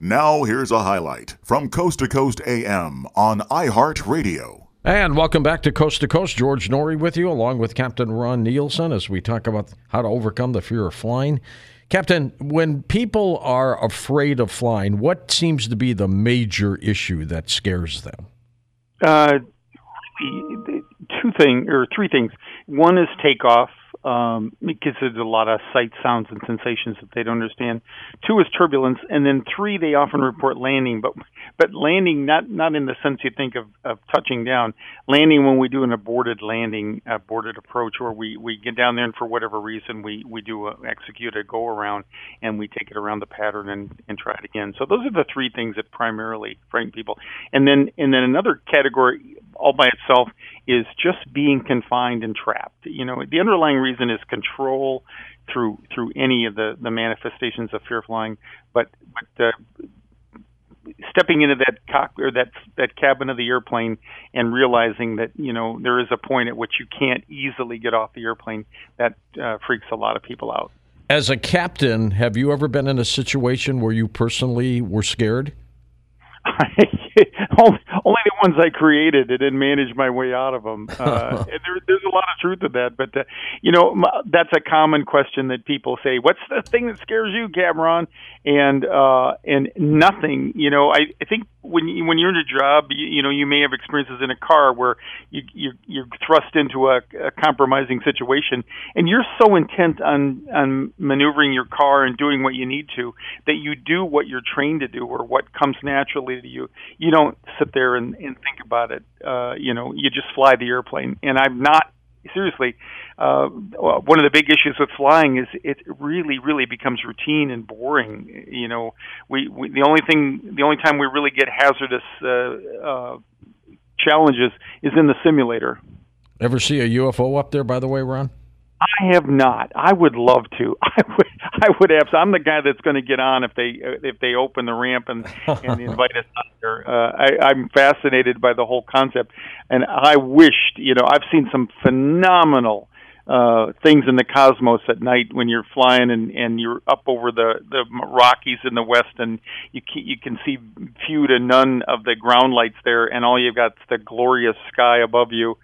Now, here's a highlight from Coast to Coast AM on iHeartRadio. And welcome back to Coast to Coast. George Noory with you, along with Captain Ron Nielsen, as we talk about how to overcome the fear of flying. Captain, when people are afraid of flying, what seems to be the major issue that scares them? Uh, two things or three things. One is takeoff um, because there's a lot of sight, sounds, and sensations that they don't understand. Two is turbulence, and then three they often report landing, but but landing not not in the sense you think of, of touching down. Landing when we do an aborted landing, aborted approach, or we we get down there and for whatever reason we we do a, execute a go around and we take it around the pattern and and try it again. So those are the three things that primarily frighten people. And then and then another category all by itself is just being confined and trapped. You know, the underlying reason is control through through any of the the manifestations of fear flying, but but uh, stepping into that cock or that that cabin of the airplane and realizing that you know there is a point at which you can't easily get off the airplane that uh, freaks a lot of people out. As a captain, have you ever been in a situation where you personally were scared? only, only the ones I created and then manage my way out of them. Uh, there, there's a lot of truth to that, but uh, you know that's a common question that people say. What's the thing that scares you, Cameron? And uh, and nothing. You know, I, I think when you, when you're in a job, you, you know, you may have experiences in a car where you, you you're thrust into a, a compromising situation, and you're so intent on on maneuvering your car and doing what you need to that you do what you're trained to do or what comes naturally to you. You don't sit there and, and think about it. Uh, you know, you just fly the airplane. And I'm not seriously. Uh, one of the big issues with flying is it really, really becomes routine and boring. You know, we, we the only thing, the only time we really get hazardous uh, uh, challenges is in the simulator. Ever see a UFO up there? By the way, Ron. I have not. I would love to. I would. I would have. I'm the guy that's going to get on if they if they open the ramp and and invite us out there. Uh, I, I'm fascinated by the whole concept, and I wished. You know, I've seen some phenomenal uh, things in the cosmos at night when you're flying and and you're up over the the Rockies in the west, and you can, you can see few to none of the ground lights there, and all you've got is the glorious sky above you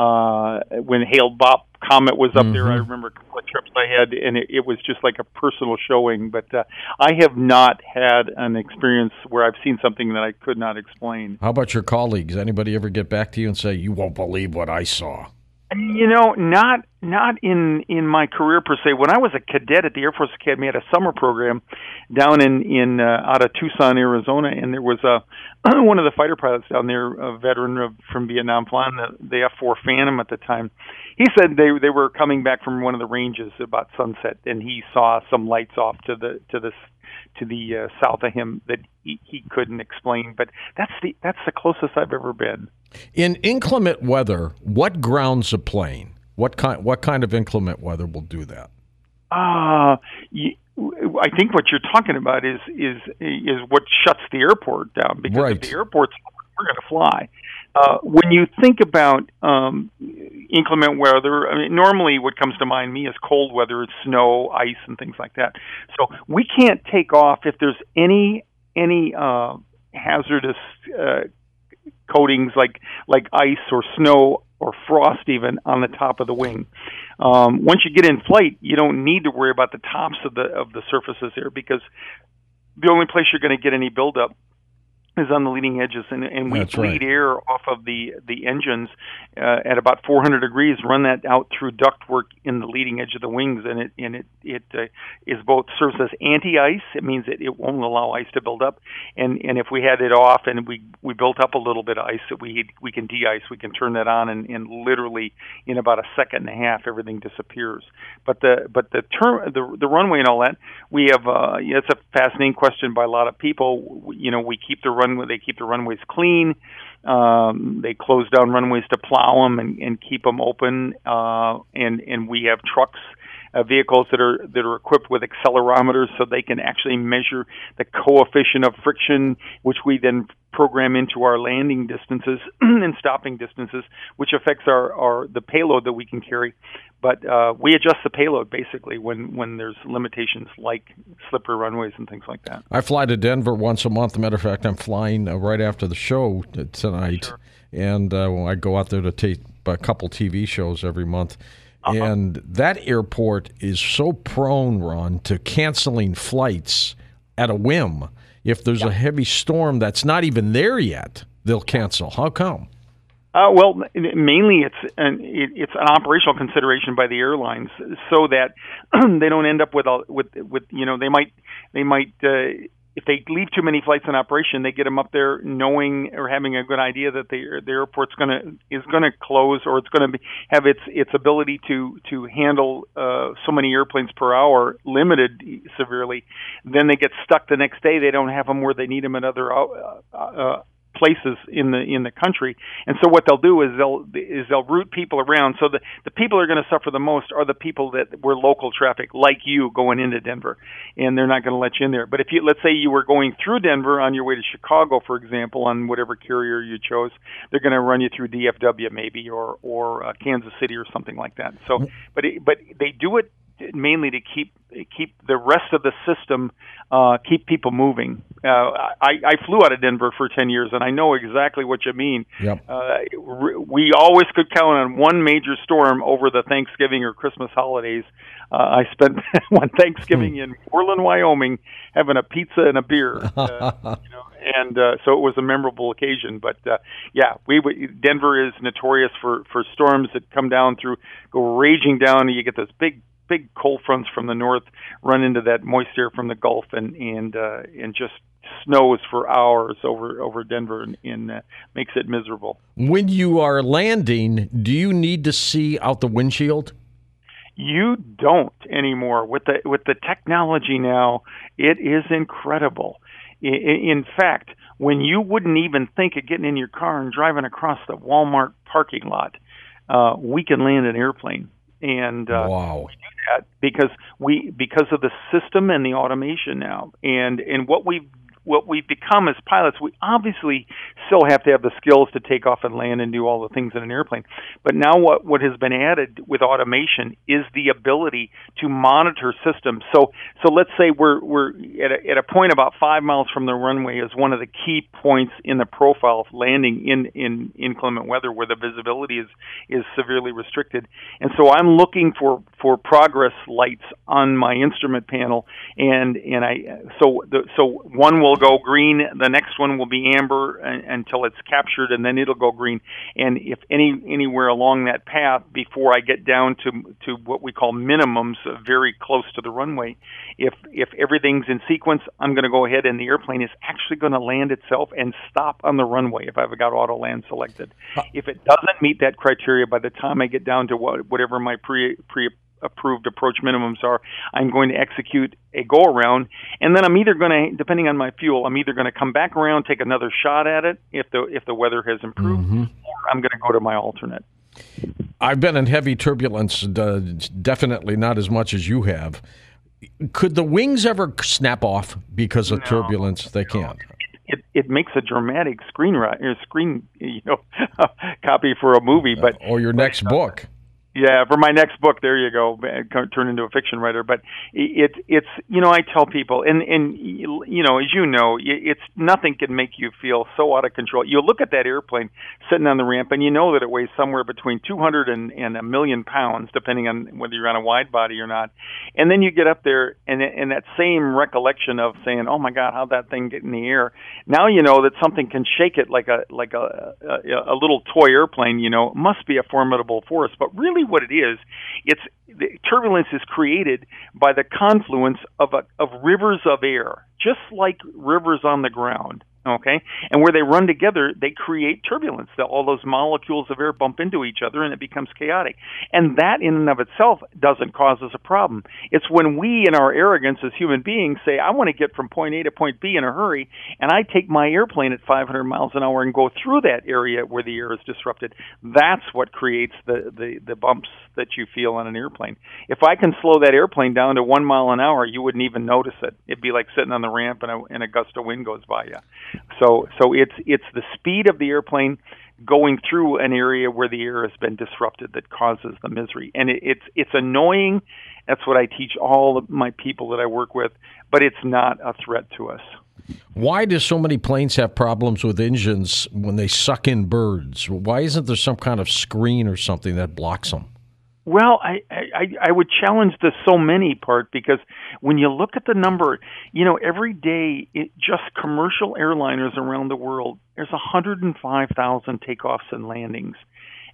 uh, when Hale-Bopp Comet was up mm-hmm. there. I mm-hmm. remember a couple of trips I had, and it, it was just like a personal showing. But uh, I have not had an experience where I've seen something that I could not explain. How about your colleagues? Anybody ever get back to you and say, "You won't believe what I saw"? You know, not not in in my career per se. When I was a cadet at the Air Force Academy, I had a summer program down in in uh, out of Tucson, Arizona, and there was a one of the fighter pilots down there, a veteran of, from Vietnam, flying the the F4 Phantom at the time. He said they they were coming back from one of the ranges about sunset, and he saw some lights off to the to the to the uh, south of him that he, he couldn't explain. But that's the that's the closest I've ever been. In inclement weather, what grounds a plane? What kind what kind of inclement weather will do that? Uh, I think what you're talking about is is is what shuts the airport down because right. if the airport's we're going to fly. Uh, when you think about um, inclement weather, I mean, normally what comes to mind me is cold weather, it's snow, ice, and things like that. So we can't take off if there's any any uh, hazardous uh, coatings like like ice or snow or frost even on the top of the wing. Um, once you get in flight, you don't need to worry about the tops of the of the surfaces there because the only place you're going to get any buildup is on the leading edges, and, and we That's bleed right. air off of the the engines uh, at about 400 degrees. Run that out through ductwork in the leading edge of the wings, and it and it it uh, is both serves as anti-ice. It means that it won't allow ice to build up, and and if we had it off and we we built up a little bit of ice, that we we can de-ice. We can turn that on, and, and literally in about a second and a half, everything disappears. But the but the term the the runway and all that, we have. Uh, it's a fascinating question by a lot of people. You know, we keep the runway. They keep the runways clean. Um, they close down runways to plow them and, and keep them open. Uh, and and we have trucks uh, vehicles that are that are equipped with accelerometers, so they can actually measure the coefficient of friction, which we then program into our landing distances and stopping distances, which affects our, our the payload that we can carry. But uh, we adjust the payload basically when, when there's limitations like slippery runways and things like that. I fly to Denver once a month. matter of fact, I'm flying uh, right after the show tonight, sure. and uh, I go out there to tape a couple TV shows every month. Uh-huh. And that airport is so prone, Ron, to canceling flights at a whim. If there's yeah. a heavy storm that's not even there yet, they'll cancel. How come? Uh, well, mainly it's an it's an operational consideration by the airlines, so that they don't end up with a with with you know they might they might uh, if they leave too many flights in operation, they get them up there knowing or having a good idea that the the airport's going to is going to close or it's going to have its its ability to to handle uh, so many airplanes per hour limited severely. Then they get stuck the next day. They don't have them where they need them at other uh, uh, places in the in the country. And so what they'll do is they'll is they'll route people around. So the the people who are going to suffer the most are the people that were local traffic, like you going into Denver, and they're not going to let you in there. But if you let's say you were going through Denver on your way to Chicago, for example, on whatever carrier you chose, they're going to run you through DFW maybe or or uh, Kansas City or something like that. So, mm-hmm. but it, but they do it mainly to keep keep the rest of the system uh, keep people moving. Uh, I, I flew out of Denver for ten years, and I know exactly what you mean. Yep. Uh, we always could count on one major storm over the Thanksgiving or Christmas holidays. Uh, I spent one Thanksgiving hmm. in Worland, Wyoming, having a pizza and a beer. Uh, you know, and uh, so it was a memorable occasion. But uh, yeah, we Denver is notorious for for storms that come down through, go raging down, and you get this big big cold fronts from the north run into that moist air from the Gulf and and uh, and just snows for hours over over Denver and, and uh, makes it miserable. When you are landing, do you need to see out the windshield? You don't anymore with the with the technology now. It is incredible. In fact, when you wouldn't even think of getting in your car and driving across the Walmart parking lot, uh, we can land an airplane and uh, wow. we do that because we because of the system and the automation now, and and what we've what we've become as pilots, we obviously still have to have the skills to take off and land and do all the things in an airplane. But now what, what has been added with automation is the ability to monitor systems. So, so let's say we're, we're at a, at a point about five miles from the runway is one of the key points in the profile of landing in, in inclement weather where the visibility is, is severely restricted. And so I'm looking for, for progress lights on my instrument panel and, and I, so the, so one will go green. The next one will be amber until it's captured, and then it'll go green. And if any anywhere along that path before I get down to to what we call minimums, uh, very close to the runway, if if everything's in sequence, I'm going to go ahead, and the airplane is actually going to land itself and stop on the runway if I've got auto land selected. If it doesn't meet that criteria by the time I get down to what, whatever my pre pre approved approach minimums are, I'm going to execute a go around, and then I'm either going to, depending on my fuel, I'm either going to come back around, take another shot at it if the if the weather has improved, mm-hmm. or I'm going to go to my alternate. I've been in heavy turbulence, uh, definitely not as much as you have. Could the wings ever snap off because of no, turbulence? They can't. It, it makes a dramatic screen screen you know copy for a movie, but or your next book. Yeah, for my next book, there you go, eh, turn into a fiction writer. But it, it's, you know, I tell people, and and you know, as you know, it's nothing can make you feel so out of control. You look at that airplane sitting on the ramp, and you know that it weighs somewhere between 200 and, and a million pounds, depending on whether you're on a wide body or not. And then you get up there, and and that same recollection of saying, "Oh my God, how'd that thing get in the air?" Now you know that something can shake it like a like a a, a little toy airplane. You know, must be a formidable force, but really really what it is, it's the turbulence is created by the confluence of a, of rivers of air, just like rivers on the ground. Okay? And where they run together they create turbulence all those molecules of air bump into each other and it becomes chaotic. And that in and of itself doesn't cause us a problem. It's when we in our arrogance as human beings say i want to get from point a to point b in a hurry and i take my airplane at 500 miles an hour and go through that area where the air is disrupted that's what creates the the, the bumps that you feel on an airplane. If i can slow that airplane down to one mile an hour you wouldn't even notice it. It'd be like sitting on the ramp and a, and a gust of wind goes by you so so it's it's the speed of the airplane going through an area where the air has been disrupted that causes the misery. And it, it's it's annoying. That's what I teach all of my people that I work with, but it's not a threat to us. Why do so many planes have problems with engines when they suck in birds? Why isn't there some kind of screen or something that blocks them? Well, I, I I would challenge the so many part because when you look at the number, you know, every day it, just commercial airliners around the world, there's 105,000 takeoffs and landings.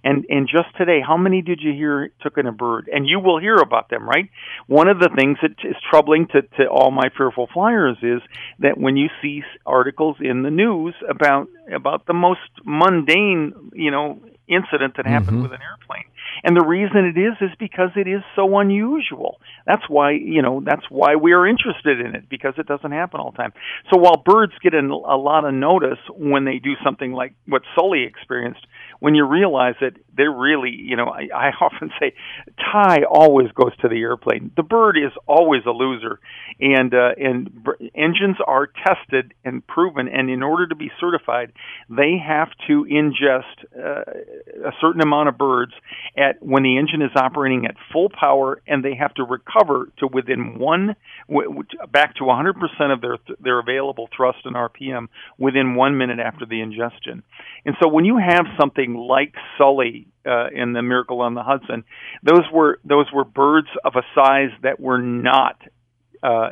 And and just today, how many did you hear took in a bird? And you will hear about them, right? One of the things that is troubling to, to all my fearful flyers is that when you see articles in the news about about the most mundane, you know, incident that happened mm-hmm. with an airplane. And the reason it is is because it is so unusual. That's why, you know, that's why we are interested in it because it doesn't happen all the time. So while birds get a lot of notice when they do something like what Sully experienced, when you realize that they're really, you know, I, I often say tie always goes to the airplane. The bird is always a loser, and uh, and b- engines are tested and proven, and in order to be certified, they have to ingest uh, a certain amount of birds at when the engine is operating at full power, and they have to recover to within one back to 100% of their their available thrust and RPM within one minute after the ingestion. And so when you have something like Sully uh, in the Miracle on the Hudson, those were those were birds of a size that were not uh,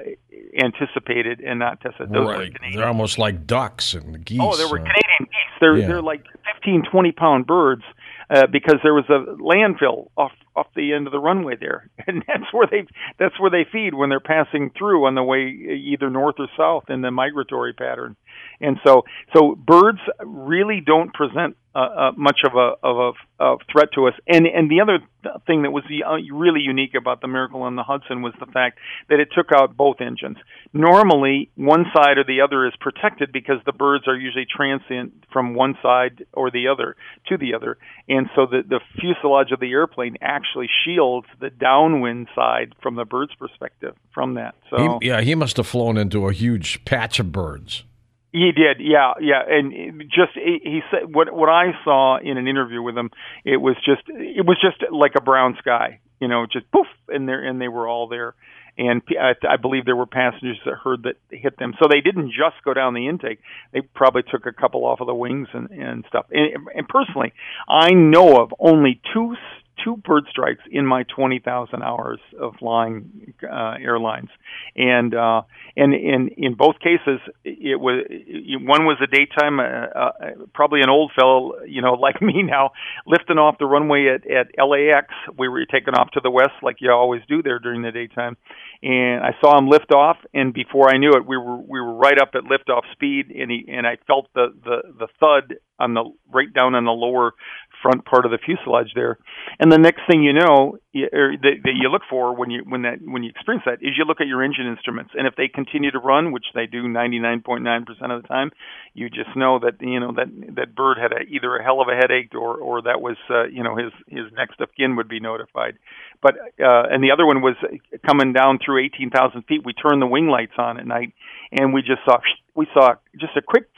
anticipated and not tested. Those right. They're almost like ducks and geese. Oh, they were Canadian geese. They're yeah. they're like 15, 20 pound birds uh, because there was a landfill off off the end of the runway there, and that's where they that's where they feed when they're passing through on the way either north or south in the migratory pattern. And so so birds really don't present uh, uh, much of a of a of threat to us. And and the other thing that was uh, really unique about the Miracle on the Hudson was the fact that it took out both engines. Normally, one side or the other is protected because the birds are usually transient from one side or the other to the other, and so the the fuselage of the airplane actually shields the downwind side from the bird's perspective from that. So he, yeah, he must have flown into a huge patch of birds. He did, yeah, yeah, and just he said what what I saw in an interview with him. It was just it was just like a brown sky, you know, just poof, and there and they were all there, and I, I believe there were passengers that heard that hit them. So they didn't just go down the intake; they probably took a couple off of the wings and and stuff. And, and personally, I know of only two two bird strikes in my 20,000 hours of flying uh, airlines, and uh, and in in both cases, it was one was a daytime, uh, uh, probably an old fellow, you know, like me now, lifting off the runway at at LAX. We were taking off to the west, like you always do there during the daytime, and I saw him lift off, and before I knew it, we were we were right up at liftoff speed, and he and I felt the the the thud on the right down on the lower front part of the fuselage there. And the next thing you know, you, or that, that you look for when you when that when you experience that is you look at your engine instruments, and if they continue to run, which they do 99.9% of the time, you just know that you know that that bird had a, either a hell of a headache or or that was uh, you know his his next of kin would be notified. But uh, and the other one was coming down through 18,000 feet. We turned the wing lights on at night, and we just saw we saw just a quick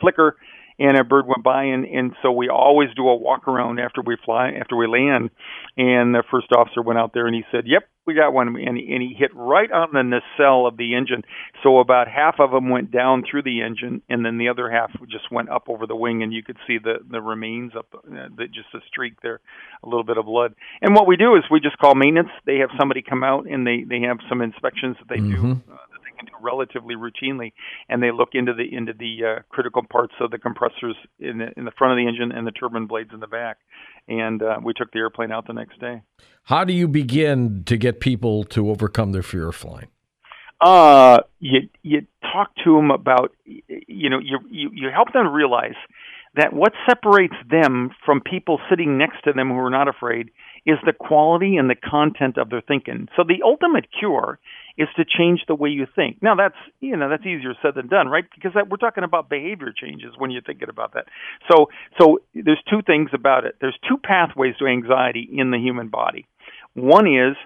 flicker and a bird went by and and so we always do a walk around after we fly after we land. And the first officer went out there and he said yep we got one. And he, and he hit right on the nacelle of the engine. So about half of them went down through the engine and then the other half just went up over the wing and you could see the the remains up uh, the, just a streak there a little bit of blood. And what we do is we just call maintenance. They have somebody come out and they they have some inspections that they mm-hmm. do uh, relatively routinely, and they look into the into the uh, critical parts of the compressors in the in the front of the engine and the turbine blades in the back. And uh, we took the airplane out the next day. How do you begin to get people to overcome their fear of flying? Uh, you you talk to them about you know you you you help them realize that what separates them from people sitting next to them who are not afraid is the quality and the content of their thinking. So the ultimate cure is to change the way you think. Now that's you know that's easier said than done, right? Because that, we're talking about behavior changes when you're thinking about that. So so there's two things about it. There's two pathways to anxiety in the human body. One is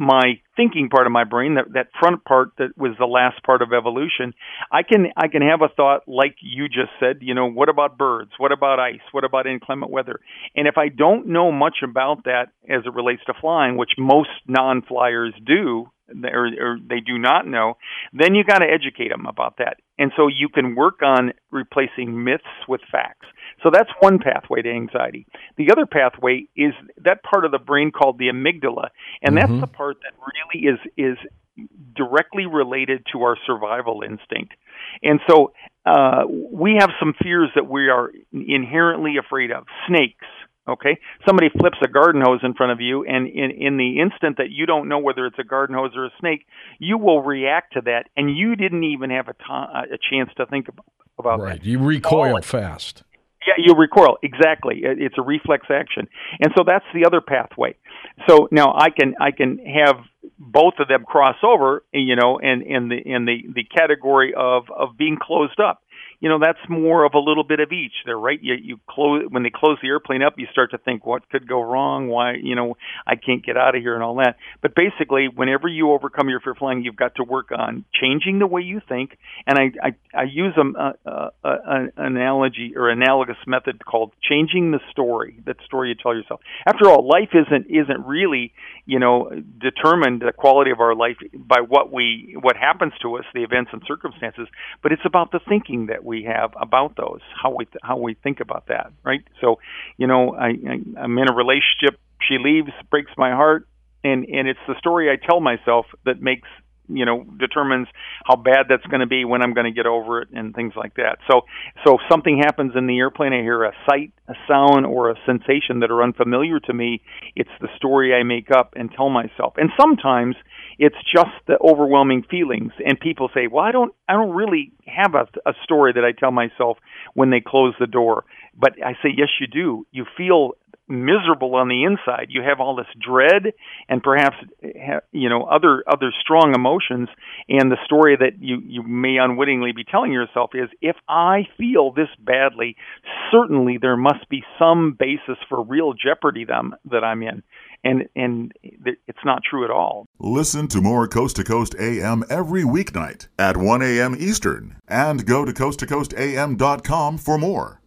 my thinking part of my brain, that that front part that was the last part of evolution, I can I can have a thought like you just said, you know, what about birds? What about ice? What about inclement weather? And if I don't know much about that as it relates to flying, which most non-flyers do, or, or they do not know, then you got to educate them about that. And so you can work on replacing myths with facts. So that's one pathway to anxiety. The other pathway is that part of the brain called the amygdala, and mm-hmm. that's the part that really is is directly related to our survival instinct. And so uh, we have some fears that we are inherently afraid of. Snakes, Okay, somebody flips a garden hose in front of you, and in in the instant that you don't know whether it's a garden hose or a snake, you will react to that, and you didn't even have a, to- a chance to think about, about right. that. You recoil oh, fast. Yeah, you recoil exactly. It's a reflex action, and so that's the other pathway. So now I can I can have both of them cross over, you know, and in the in the the category of of being closed up you know that's more of a little bit of each. There right you you close when they close the airplane up you start to think what could go wrong why you know i can't get out of here and all that. But basically whenever you overcome your fear flying you've got to work on changing the way you think. And i i, I use um, a, a, a, an analogy or analogous method called changing the story that story you tell yourself. After all life isn't isn't really you know determined the quality of our life by what we what happens to us the events and circumstances but it's about the thinking that we have about those, how we th- how we think about that, right? So, you know, I, I I'm in a relationship. She leaves, breaks my heart, and and it's the story I tell myself that makes you know determines how bad that's going to be when I'm going to get over it and things like that. So so if something happens in the airplane, I hear a sight, a sound, or a sensation that are unfamiliar to me. It's the story I make up and tell myself. And sometimes it's just the overwhelming feelings. And people say, "Well, I don't I don't really have a, a story that I tell myself when they close the door." But I say, "Yes, you do. You feel miserable on the inside. You have all this dread and perhaps you know other other strong emotions. And the story that you you may unwittingly be telling yourself is, if I feel this badly, certainly there must be some basis for real jeopardy them that I'm in. And and it's not true at all. Listen to more Coast to Coast AM every weeknight at 1 a.m. Eastern, and go to coasttocoastam.com for more.